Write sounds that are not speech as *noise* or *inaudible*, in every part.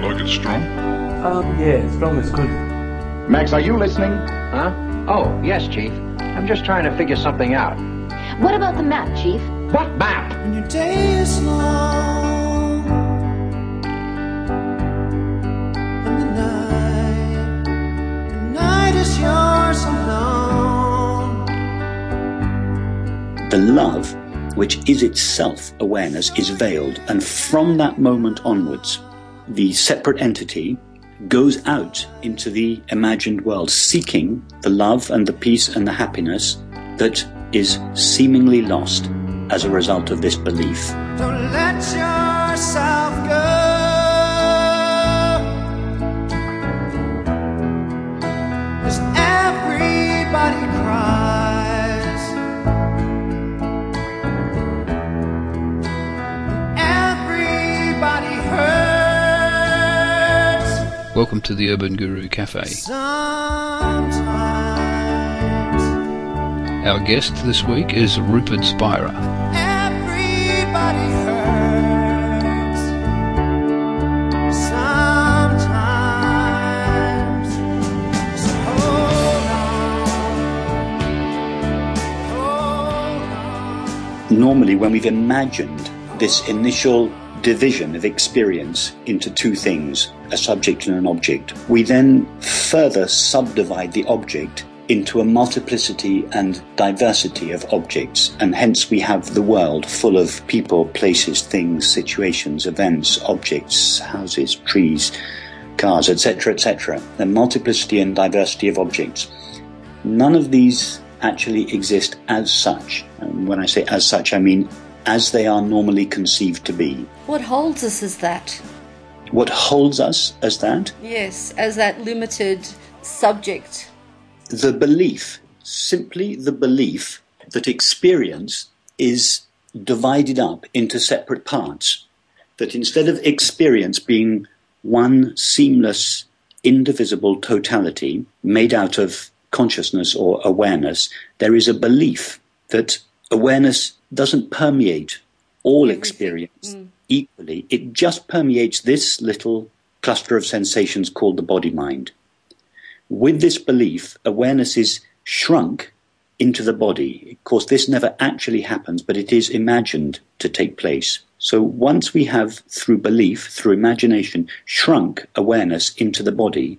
You like it strong? Um, yeah, strong is good. Max, are you listening? Huh? Oh, yes, Chief. I'm just trying to figure something out. What about the map, Chief? What map? When your day is long and the night, the night is yours alone. The love, which is itself awareness, is veiled, and from that moment onwards, the separate entity goes out into the imagined world, seeking the love and the peace and the happiness that is seemingly lost as a result of this belief. Welcome to the Urban Guru Cafe. Sometimes. Our guest this week is Rupert Spira. Everybody hurts sometimes. So hold on, hold on. Normally, when we've imagined this initial division of experience into two things, a subject and an object, we then further subdivide the object into a multiplicity and diversity of objects, and hence we have the world full of people, places, things, situations, events, objects, houses, trees, cars, etc., etc. The multiplicity and diversity of objects. None of these actually exist as such. And when I say as such, I mean as they are normally conceived to be. What holds us is that? What holds us as that? Yes, as that limited subject. The belief, simply the belief that experience is divided up into separate parts. That instead of experience being one seamless, indivisible totality made out of consciousness or awareness, there is a belief that awareness doesn't permeate all experience mm. Equally. It just permeates this little cluster of sensations called the body mind. With this belief, awareness is shrunk into the body. Of course, this never actually happens, but it is imagined to take place. So once we have, through belief, through imagination, shrunk awareness into the body,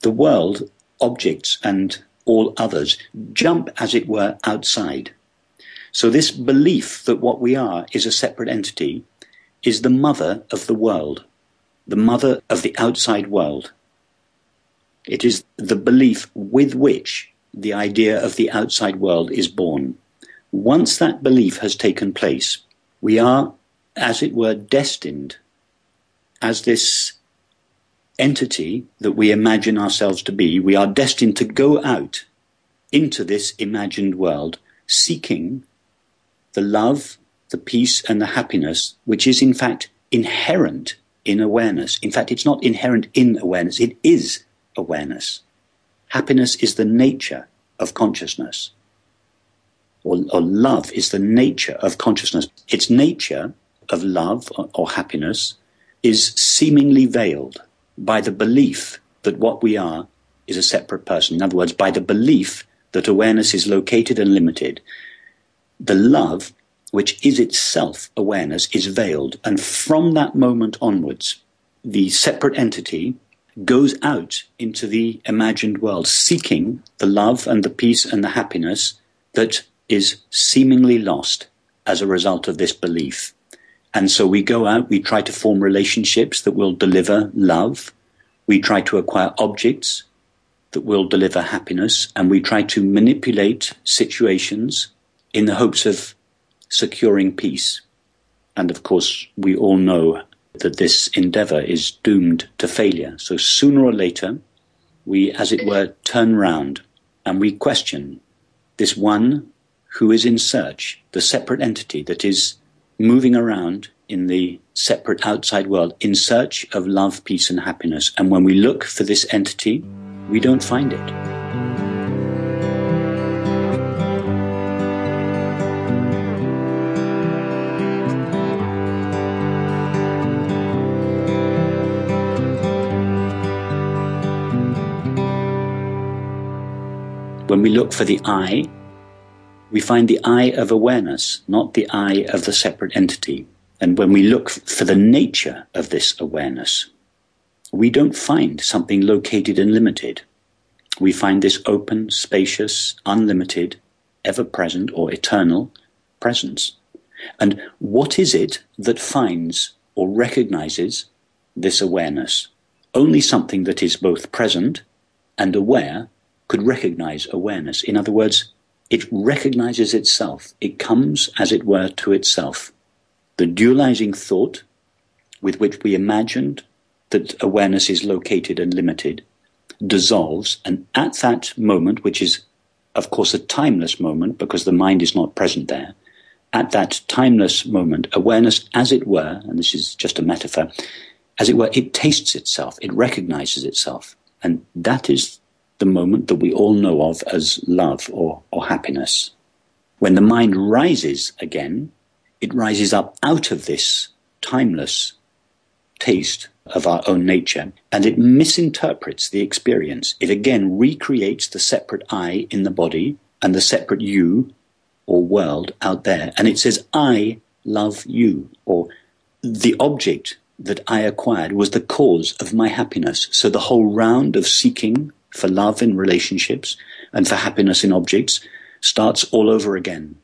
the world, objects, and all others jump, as it were, outside. So this belief that what we are is a separate entity is the mother of the world, the mother of the outside world. It is the belief with which the idea of the outside world is born. Once that belief has taken place, we are, as it were, destined as this entity that we imagine ourselves to be, we are destined to go out into this imagined world seeking the love, the peace, and the happiness, which is in fact inherent in awareness. In fact, it's not inherent in awareness, it is awareness. Happiness is the nature of consciousness. Or, or love is the nature of consciousness. Its nature of love or, or happiness is seemingly veiled by the belief that what we are is a separate person. In other words, by the belief that awareness is located and limited. The love, which is itself awareness, is veiled. And from that moment onwards, the separate entity goes out into the imagined world, seeking the love and the peace and the happiness that is seemingly lost as a result of this belief. And so we go out, we try to form relationships that will deliver love. We try to acquire objects that will deliver happiness. And we try to manipulate situations in the hopes of securing peace. And of course, we all know that this endeavor is doomed to failure. So sooner or later, we, as it were, turn round and we question this one who is in search, the separate entity that is moving around in the separate outside world in search of love, peace, and happiness. And when we look for this entity, we don't find it. When we look for the I, we find the I of awareness, not the I of the separate entity. And when we look for the nature of this awareness, we don't find something located and limited. We find this open, spacious, unlimited, ever present or eternal presence. And what is it that finds or recognizes this awareness? Only something that is both present and aware could recognize awareness. In other words, it recognizes itself. It comes, as it were, to itself. The dualizing thought with which we imagined that awareness is located and limited dissolves, and at that moment, which is, of course, a timeless moment because the mind is not present there, at that timeless moment, awareness, as it were, and this is just a metaphor, as it were, it tastes itself, it recognizes itself. And that is the moment that we all know of as love or, or happiness. When the mind rises again, it rises up out of this timeless taste of our own nature and it misinterprets the experience. It again recreates the separate I in the body and the separate you or world out there. And it says, I love you or the object that I acquired was the cause of my happiness. So the whole round of seeking for love in relationships and for happiness in objects starts all over again.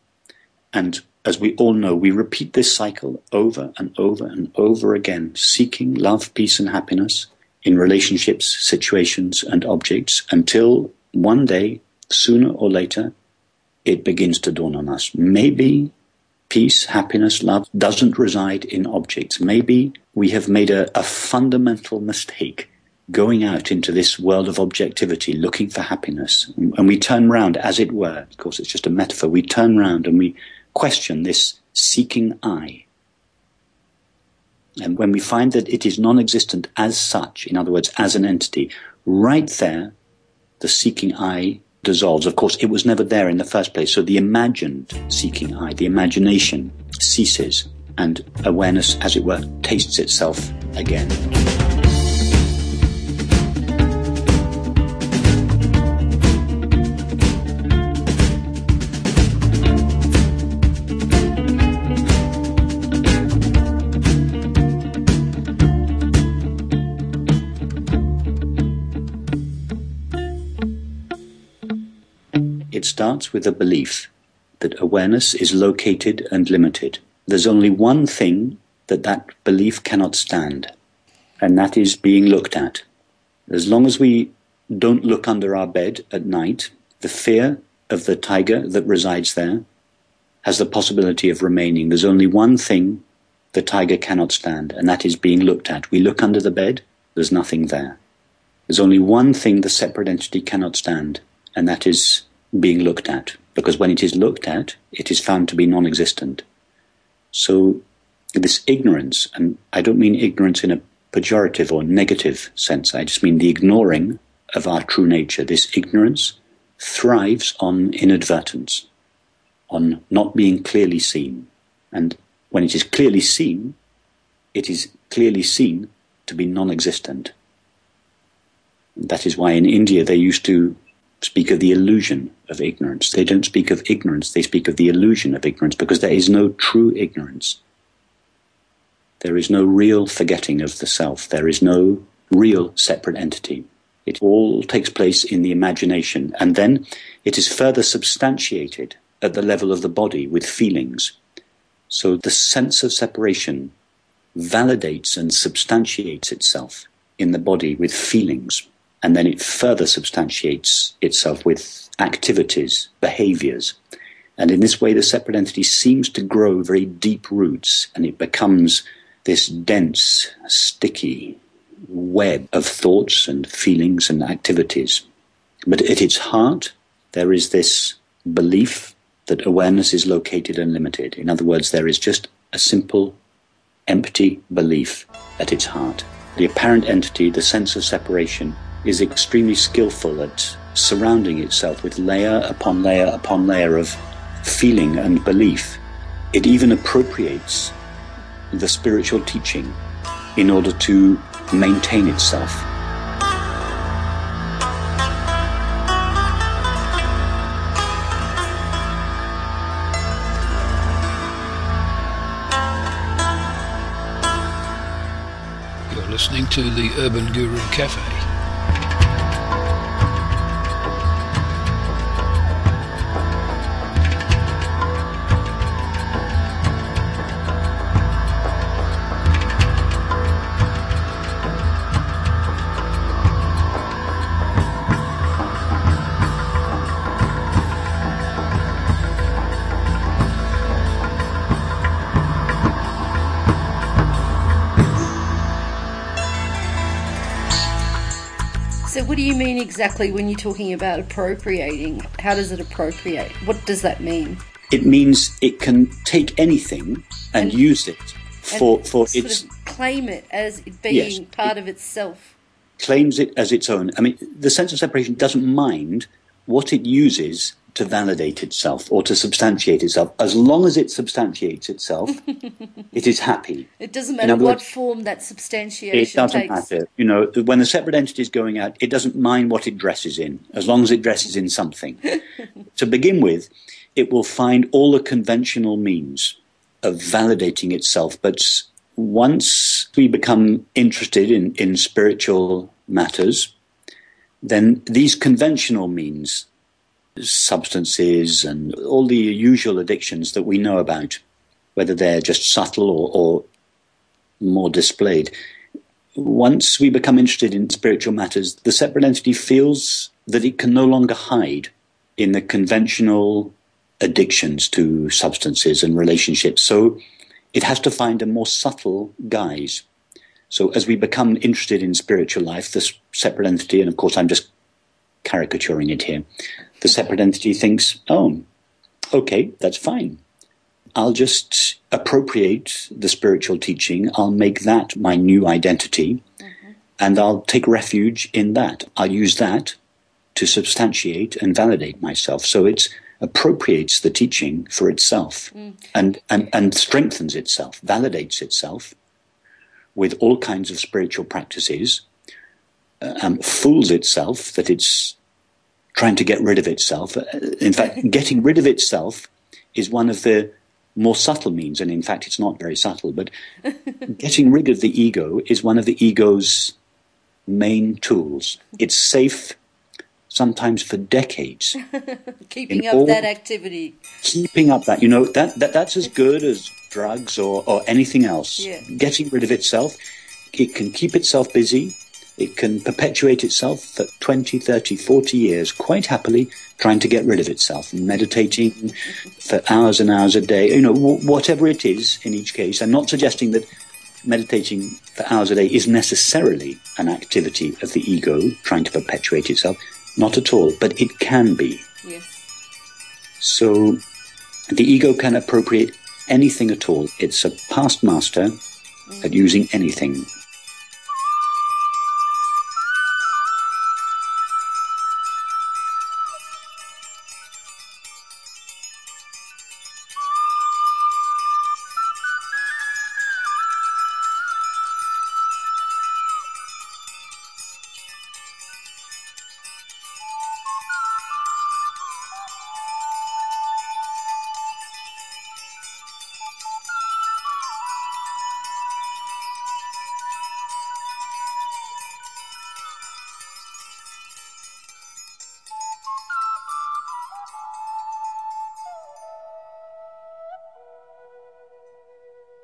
And as we all know, we repeat this cycle over and over and over again, seeking love, peace, and happiness in relationships, situations, and objects until one day, sooner or later, it begins to dawn on us. Maybe peace, happiness, love doesn't reside in objects. Maybe we have made a, a fundamental mistake going out into this world of objectivity, looking for happiness. And we turn round, as it were, of course, it's just a metaphor, we turn round and we question this seeking I. And when we find that it is non existent as such, in other words, as an entity, right there, the seeking I dissolves. Of course, it was never there in the first place. So the imagined seeking I, the imagination ceases, and awareness, as it were, tastes itself again. It starts with a belief that awareness is located and limited. There's only one thing that that belief cannot stand, and that is being looked at. As long as we don't look under our bed at night, the fear of the tiger that resides there has the possibility of remaining. There's only one thing the tiger cannot stand, and that is being looked at. We look under the bed, there's nothing there. There's only one thing the separate entity cannot stand, and that is being looked at, because when it is looked at, it is found to be non existent. So, this ignorance, and I don't mean ignorance in a pejorative or negative sense, I just mean the ignoring of our true nature. This ignorance thrives on inadvertence, on not being clearly seen. And when it is clearly seen, it is clearly seen to be non existent. That is why in India they used to speak of the illusion of ignorance. They don't speak of ignorance, they speak of the illusion of ignorance because there is no true ignorance. There is no real forgetting of the self. There is no real separate entity. It all takes place in the imagination, and then it is further substantiated at the level of the body with feelings. So the sense of separation validates and substantiates itself in the body with feelings and then it further substantiates itself with activities, behaviors. And in this way, the separate entity seems to grow very deep roots and it becomes this dense, sticky web of thoughts and feelings and activities. But at its heart, there is this belief that awareness is located and limited. In other words, there is just a simple, empty belief at its heart. The apparent entity, the sense of separation, is extremely skillful at surrounding itself with layer upon layer upon layer of feeling and belief. It even appropriates the spiritual teaching in order to maintain itself. You're listening to the Urban Guru Cafe. What do you mean exactly when you're talking about appropriating? How does it appropriate? What does that mean? It means it can take anything and, And- use it for, for its claim it as being Yes. part of itself. claims it as its own. I mean, the sense of separation doesn't mind what it uses to validate itself or to substantiate itself. As long as it substantiates itself, *laughs* it is happy. It doesn't matter what words, form that substantiation takes. It doesn't takes. matter. You know, when the separate entity is going out, it doesn't mind what it dresses in, as long as it dresses in something. *laughs* to begin with, it will find all the conventional means of validating itself. But once we become interested in, in spiritual matters, then these conventional means, substances and all the usual addictions that we know about, whether they're just subtle or, or more displayed, once we become interested in spiritual matters, the separate entity feels that it can no longer hide in the conventional addictions to substances and relationships. So it has to find a more subtle guise. So as we become interested in spiritual life, this separate entity, and of course I'm just caricaturing it here, the separate entity thinks, oh, okay, that's fine. I'll just appropriate the spiritual teaching. I'll make that my new identity and I'll take refuge in that. I'll use that to substantiate and validate myself. So it appropriates the teaching for itself and, and, and strengthens itself, validates itself with all kinds of spiritual practices, uh, um, fools itself that it's trying to get rid of itself. Uh, In fact, *laughs* getting rid of itself is one of the more subtle means, and in fact, it's not very subtle, but *laughs* getting rid of the ego is one of the ego's main tools. It's safe sometimes for decades. *laughs* Keeping up all- that activity. Keeping up that, you know, that, that that's as good as drugs or, or anything else. Yeah. Getting rid of itself, it can keep itself busy. It can perpetuate itself for 20, 30, 40 years quite happily, trying to get rid of itself, and meditating for hours and hours a day, you know, wh- whatever it is in each case. I'm not suggesting that meditating for hours a day is necessarily an activity of the ego trying to perpetuate itself. Not at all, but it can be. Yes. So the ego can appropriate anything at all. It's a past master at mm. using anything.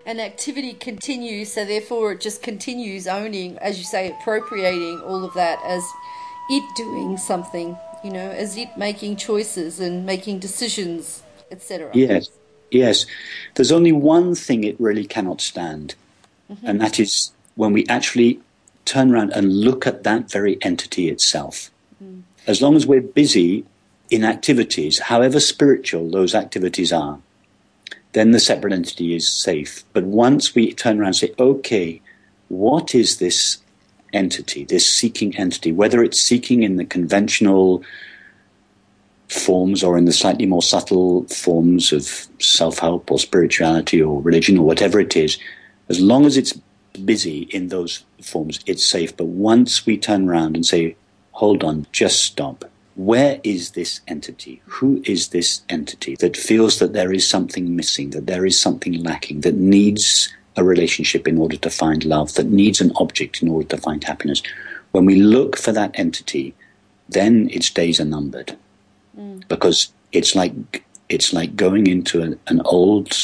An activity continues, so therefore it just continues owning, as you say, appropriating all of that as it doing something, you know, as it making choices and making decisions, etc. Yes, yes. There's only one thing it really cannot stand, mm-hmm. and that is when we actually turn around and look at that very entity itself. Mm. As long as we're busy in activities, however spiritual those activities are, then the separate entity is safe. But once we turn around and say, okay, what is this entity, this seeking entity, whether it's seeking in the conventional forms or in the slightly more subtle forms of self help or spirituality or religion or whatever it is, as long as it's busy in those forms, it's safe. But once we turn around and say, hold on, just stop. Where is this entity? Who is this entity that feels that there is something missing, that there is something lacking, that needs a relationship in order to find love, that needs an object in order to find happiness. When we look for that entity, then its days are numbered. Mm. Because it's like it's like going into an, an old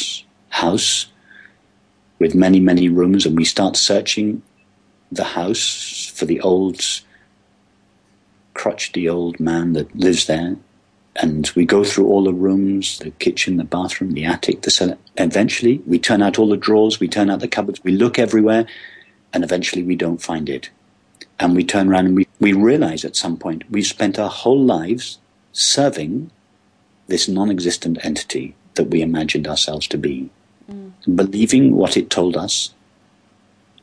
house with many, many rooms, and we start searching the house for the old crotchety old man that lives there. And we go through all the rooms, the kitchen, the bathroom, the attic, the cellar. Eventually, we turn out all the drawers, we turn out the cupboards, we look everywhere, and eventually we don't find it. And we turn around and we, we realize at some point we've spent our whole lives serving this non existent entity that we imagined ourselves to be, mm. believing what it told us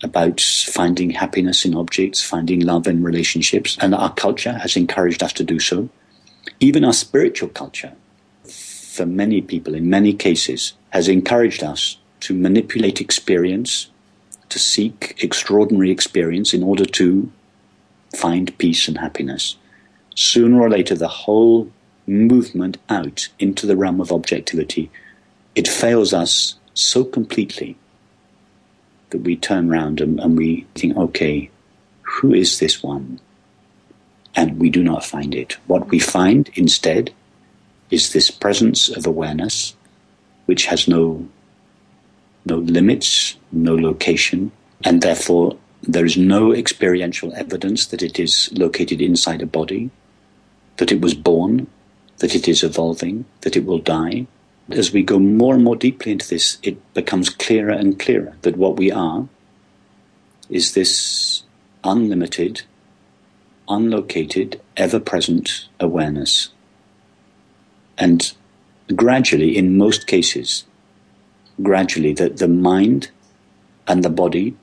about finding happiness in objects, finding love in relationships, and our culture has encouraged us to do so. Even our spiritual culture, for many people, in many cases, has encouraged us to manipulate experience, to seek extraordinary experience in order to find peace and happiness. Sooner or later, the whole movement out into the realm of objectivity, it fails us so completely that we turn round and, and we think, okay, who is this one? And we do not find it. What we find instead is this presence of awareness, which has no, no limits, no location, and therefore there is no experiential evidence that it is located inside a body, that it was born, that it is evolving, that it will die. As we go more and more deeply into this, it becomes clearer and clearer that what we are is this unlimited, unlocated, ever present awareness. And gradually, in most cases, gradually, the, the mind and the body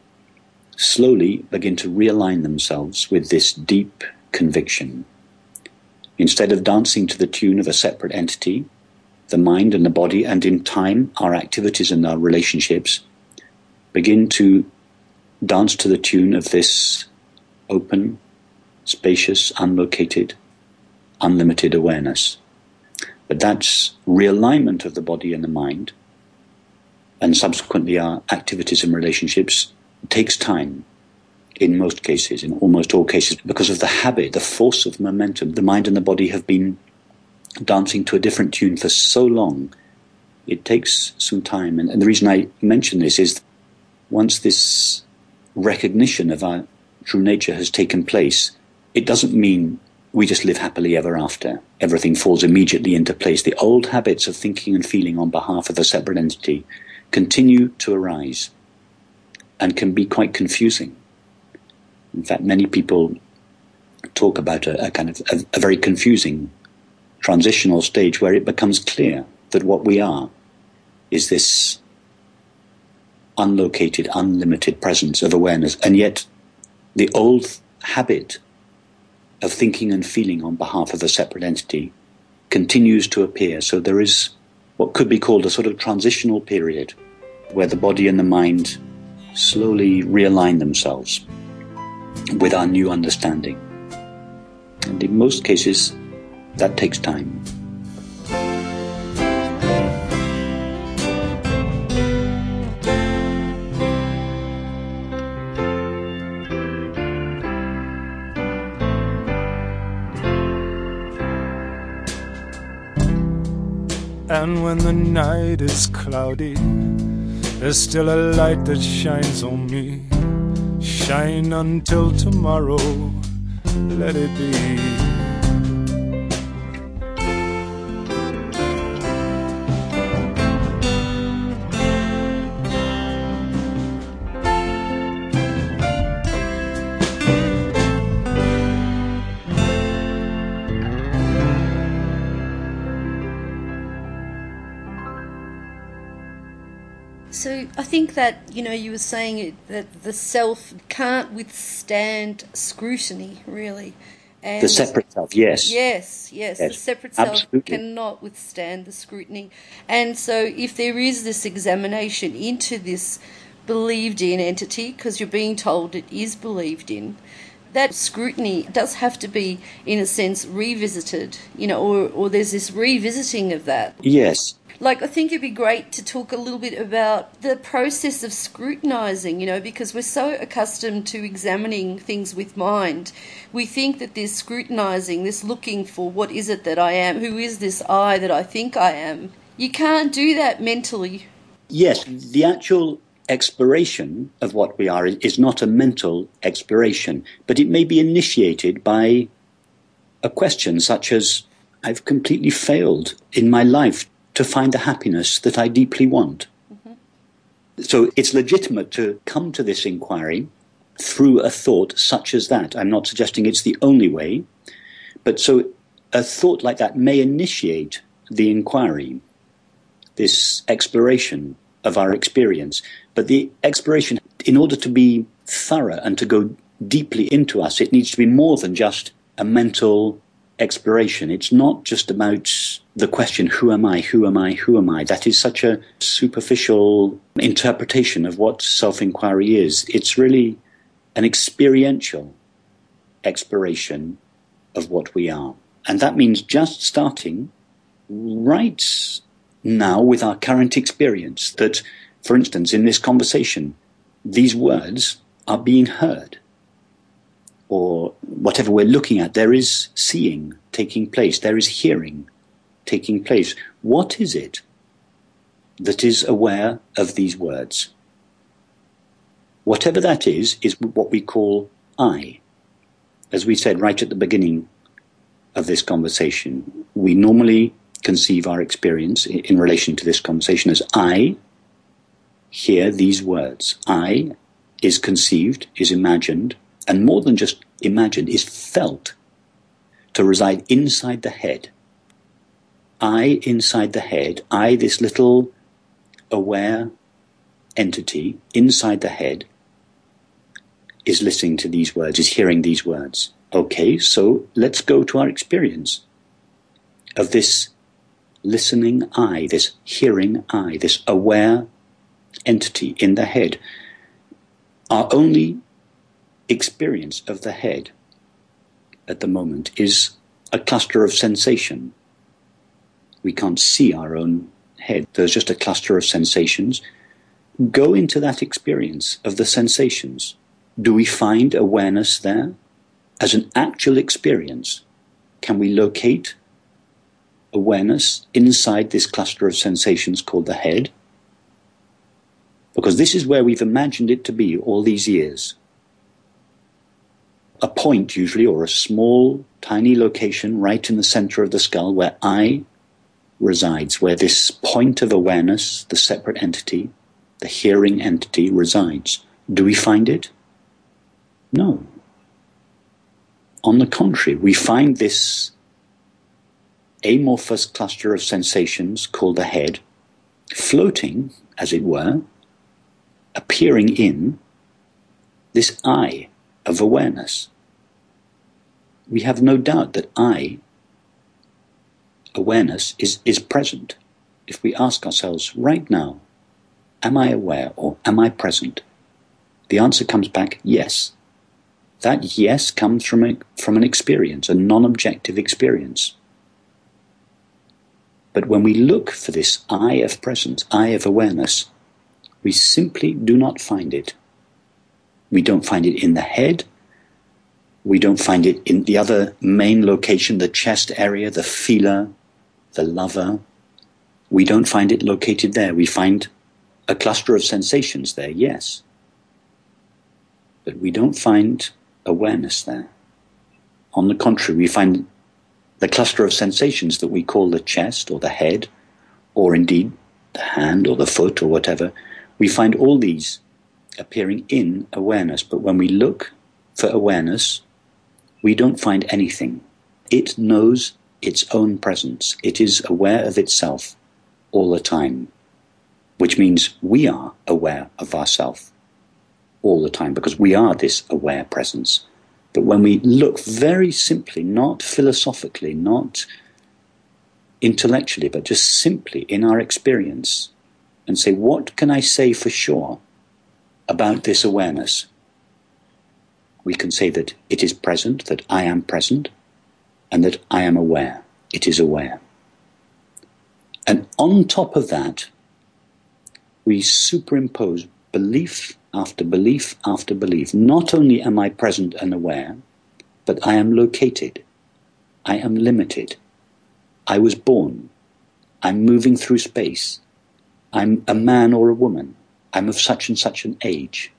slowly begin to realign themselves with this deep conviction. Instead of dancing to the tune of a separate entity, the mind and the body, and in time, our activities and our relationships begin to dance to the tune of this open, spacious, unlocated, unlimited awareness. But that's realignment of the body and the mind, and subsequently our activities and relationships takes time in most cases, in almost all cases, because of the habit, the force of momentum. The mind and the body have been dancing to a different tune for so long. It takes some time. And, and the reason I mention this is once this recognition of our true nature has taken place, it doesn't mean we just live happily ever after. Everything falls immediately into place. The old habits of thinking and feeling on behalf of a separate entity continue to arise and can be quite confusing. In fact, many people talk about a, a kind of a, a very confusing transitional stage where it becomes clear that what we are is this unlocated, unlimited presence of awareness, and yet the old habit of thinking and feeling on behalf of a separate entity continues to appear. So there is what could be called a sort of transitional period where the body and the mind slowly realign themselves with our new understanding. And in most cases, that takes time. And when the night is cloudy, there's still a light that shines on me. Shine until tomorrow, let it be. So I think that you know you were saying it, that the self can't withstand scrutiny, really. And The separate self, yes. Yes, yes, the Yes, separate self absolutely. cannot withstand the scrutiny. And so, if there is this examination into this believed in entity, because you're being told it is believed in, that scrutiny does have to be, in a sense, revisited, you know, or, or there's this revisiting of that. Yes. Like I think it'd be great to talk a little bit about the process of scrutinizing, you know, because we're so accustomed to examining things with mind. We think that this scrutinizing, this looking for what is it that I am, who is this I that I think I am. You can't do that mentally. Yes, the actual exploration of what we are is not a mental exploration, but it may be initiated by a question such as I've completely failed in my life to find the happiness that I deeply want. Mm-hmm. So it's legitimate to come to this inquiry through a thought such as that. I'm not suggesting it's the only way, but so a thought like that may initiate the inquiry, this exploration of our experience. But the exploration, in order to be thorough and to go deeply into us, it needs to be more than just a mental exploration. It's not just about the question, who am I, who am I, who am I? That is such a superficial interpretation of what self inquiry is. It's really an experiential exploration of what we are. And that means just starting right now with our current experience. That, for instance, in this conversation, these words are being heard or whatever we're looking at, there is seeing taking place, there is hearing taking place. What is it that is aware of these words? Whatever that is, is what we call I. As we said right at the beginning of this conversation, we normally conceive our experience in relation to this conversation as I hear these words. I is conceived, is imagined, and more than just imagined, is felt to reside inside the head. I inside the head, I, this little aware entity inside the head, is listening to these words, is hearing these words. Okay, so let's go to our experience of this listening I, this hearing I, this aware entity in the head. Our only experience of the head at the moment is a cluster of sensation. We can't see our own head. There's just a cluster of sensations. Go into that experience of the sensations. Do we find awareness there as an actual experience? Can we locate awareness inside this cluster of sensations called the head? Because this is where we've imagined it to be all these years a point usually or a small tiny location right in the center of the skull where I resides, where this point of awareness, the separate entity, the hearing entity resides. Do we find it? No. On the contrary, we find this amorphous cluster of sensations called the head floating, as it were, appearing in this I of awareness. We have no doubt that I, awareness, is, is present. If we ask ourselves right now, am I aware or am I present? The answer comes back yes. That yes comes from, a, from an experience, a non objective experience. But when we look for this I of presence, I of awareness, we simply do not find it. We don't find it in the head. We don't find it in the other main location, the chest area, the feeler, the lover. We don't find it located there. We find a cluster of sensations there, yes. But we don't find awareness there. On the contrary, we find the cluster of sensations that we call the chest or the head, or indeed the hand or the foot or whatever. We find all these appearing in awareness. But when we look for awareness, we don't find anything. It knows its own presence. It is aware of itself all the time, which means we are aware of ourself all the time because we are this aware presence. But when we look very simply, not philosophically, not intellectually, but just simply in our experience, and say, what can I say for sure about this awareness. We can say that it is present, that I am present, and that I am aware. It is aware. And on top of that, we superimpose belief after belief after belief. Not only am I present and aware, but I am located. I am limited. I was born. I'm moving through space. I'm a man or a woman. I'm of such and such an age.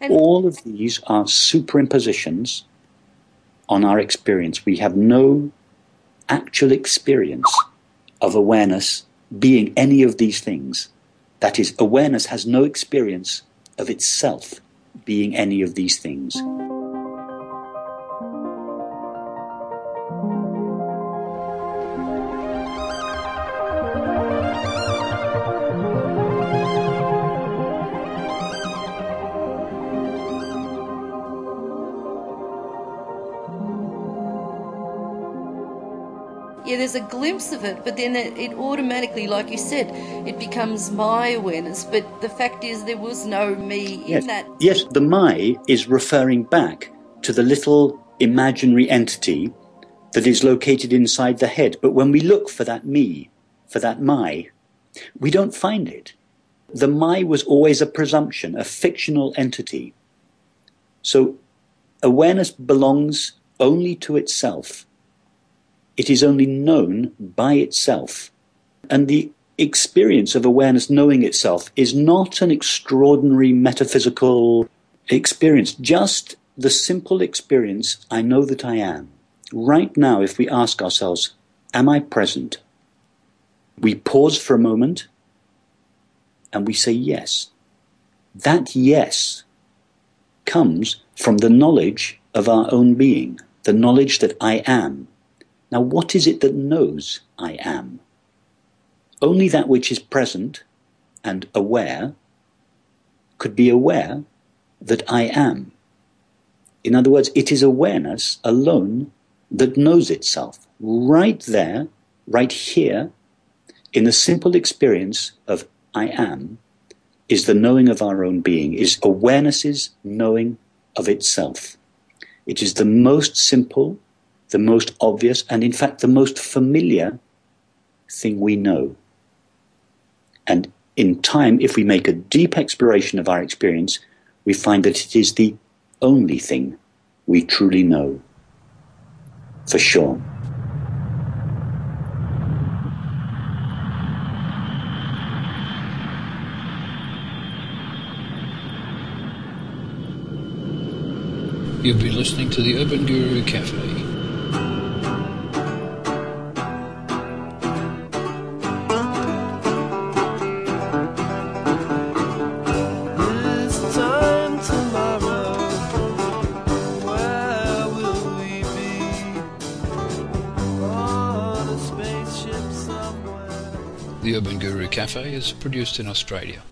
And- All of these are superimpositions on our experience. We have no actual experience of awareness being any of these things. That is, awareness has no experience of itself being any of these things. There's a glimpse of it, but then it, it automatically, like you said, it becomes my awareness. But the fact is, there was no me in Yes. that. yes, the my is referring back to the little imaginary entity that is located inside the head. But when we look for that me, for that my, we don't find it. The my was always a presumption, a fictional entity. So awareness belongs only to itself. It is only known by itself. And the experience of awareness knowing itself is not an extraordinary metaphysical experience, just the simple experience I know that I am. Right now, if we ask ourselves, Am I present? We pause for a moment and we say yes. That yes comes from the knowledge of our own being, the knowledge that I am. Now, what is it that knows I am? Only that which is present and aware could be aware that I am. In other words, it is awareness alone that knows itself. Right there, right here, in the simple experience of I am, is the knowing of our own being, is awareness's knowing of itself. It is the most simple, the most obvious, and in fact the most familiar thing we know. And in time, if we make a deep exploration of our experience, we find that it is the only thing we truly know. For sure. You've been listening to the Urban Guru Cafe. Cafe is produced in Australia.